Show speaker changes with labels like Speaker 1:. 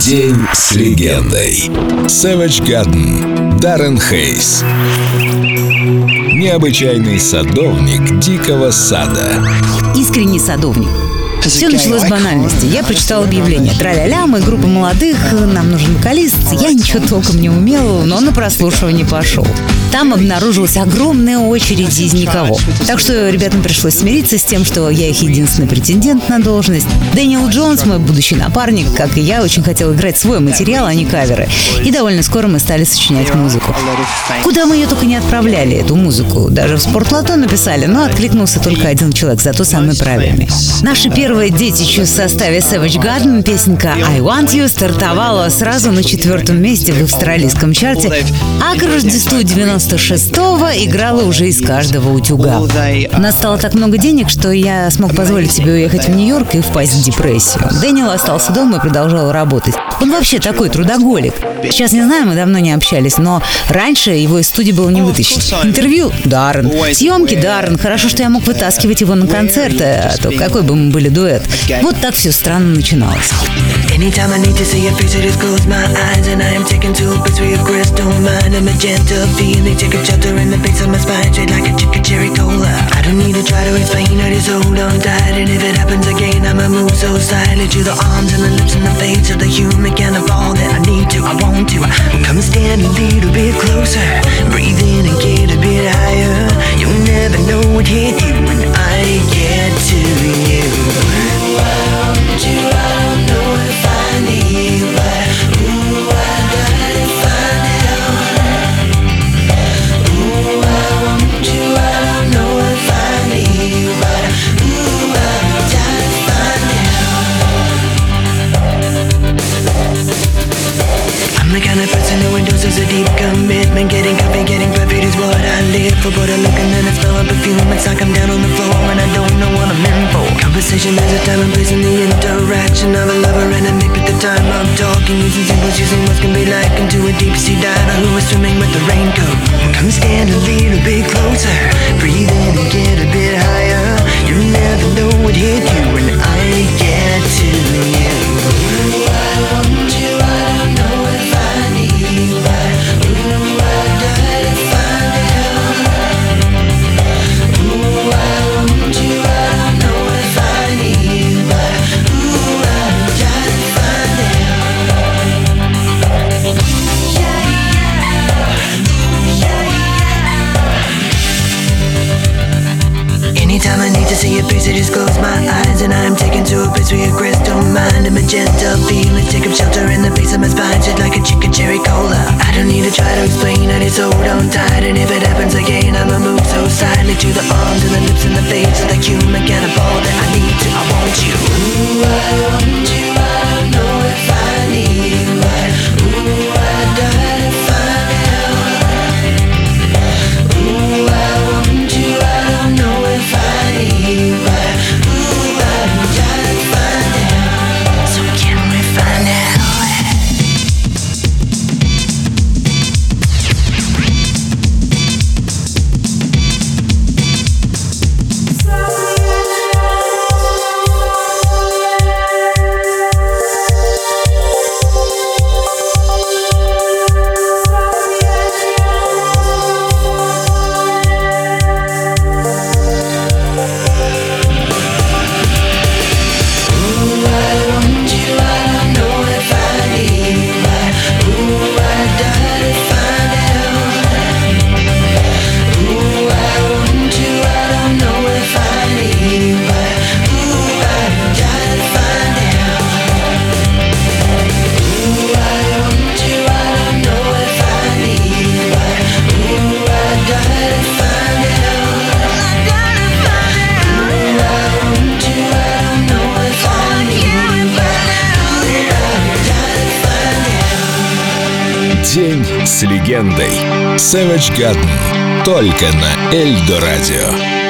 Speaker 1: День с легендой. Savage Garden. Даррен Хейс. Необычайный садовник дикого сада.
Speaker 2: Искренний садовник. Все началось с банальности. Я прочитал объявление. Траля-ля, мы группа молодых, нам нужен вокалист. Я ничего толком не умел, но на прослушивание пошел. Там обнаружилась огромная очередь из никого. Так что ребятам пришлось смириться с тем, что я их единственный претендент на должность. Дэниел Джонс, мой будущий напарник, как и я, очень хотел играть свой материал, а не каверы. И довольно скоро мы стали сочинять музыку. Куда мы ее только не отправляли, эту музыку. Даже в спортлото написали, но откликнулся только один человек, зато самый правильный. Наши первые Первое детище в составе Savage Garden песенка «I Want You» стартовала сразу на четвертом месте в австралийском чарте, а к Рождеству 96-го играла уже из каждого утюга. У нас стало так много денег, что я смог позволить себе уехать в Нью-Йорк и впасть в депрессию. Дэниел остался дома и продолжал работать. Он вообще такой трудоголик. Сейчас не знаю, мы давно не общались, но раньше его из студии было не вытащить. Интервью – Даррен. Съемки – Даррен. Хорошо, что я мог вытаскивать его на концерты, а то какой бы мы были дуэт. Вот так все странно начиналось. Anytime I need to see your face, I just close my eyes And I am taken to a place where your crystal mind A magenta feeling, take a shelter in the base of my spine Straight like a chicken cherry cola I don't need to try to explain, I just hold on tight And if it happens again, I'ma move so silently To the arms and the lips and the face of the human kind of all that I need to, I want to Come stand a little bit closer Breathe in and get a bit higher You'll never know what hit Getting comfy, getting is what I live for. But I look and then I smell a perfume It's like I'm down on the floor. And I don't know what I'm in for. Conversation is a time and place in the interaction Of a lover and a mate But the time I'm talking. Using symbols, using what can be like Into a deep sea diver who is swimming with the raincoat? Come stand a little bit closer. Breathe I just close my eyes And I'm taken to a place where your crystal mind A magenta feeling, take up shelter in the base of my spine Shit like a chicken cherry cola. I don't need to try to explain, I just hold on tight And if it happens again, I'ma move so silently To the arms and the lips and the face of the human cannibal
Speaker 1: День с легендой. Savage Garden. Только на Эльдо Радио.